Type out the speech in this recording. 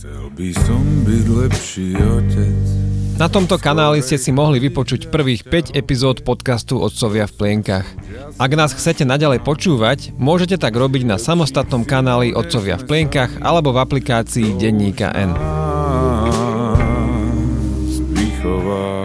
Chcel by som byť lepší otec. Na tomto kanáli ste si mohli vypočuť prvých 5 epizód podcastu Otcovia v plienkach. Ak nás chcete naďalej počúvať, môžete tak robiť na samostatnom kanáli Otcovia v plienkach alebo v aplikácii Denníka N. Výchová.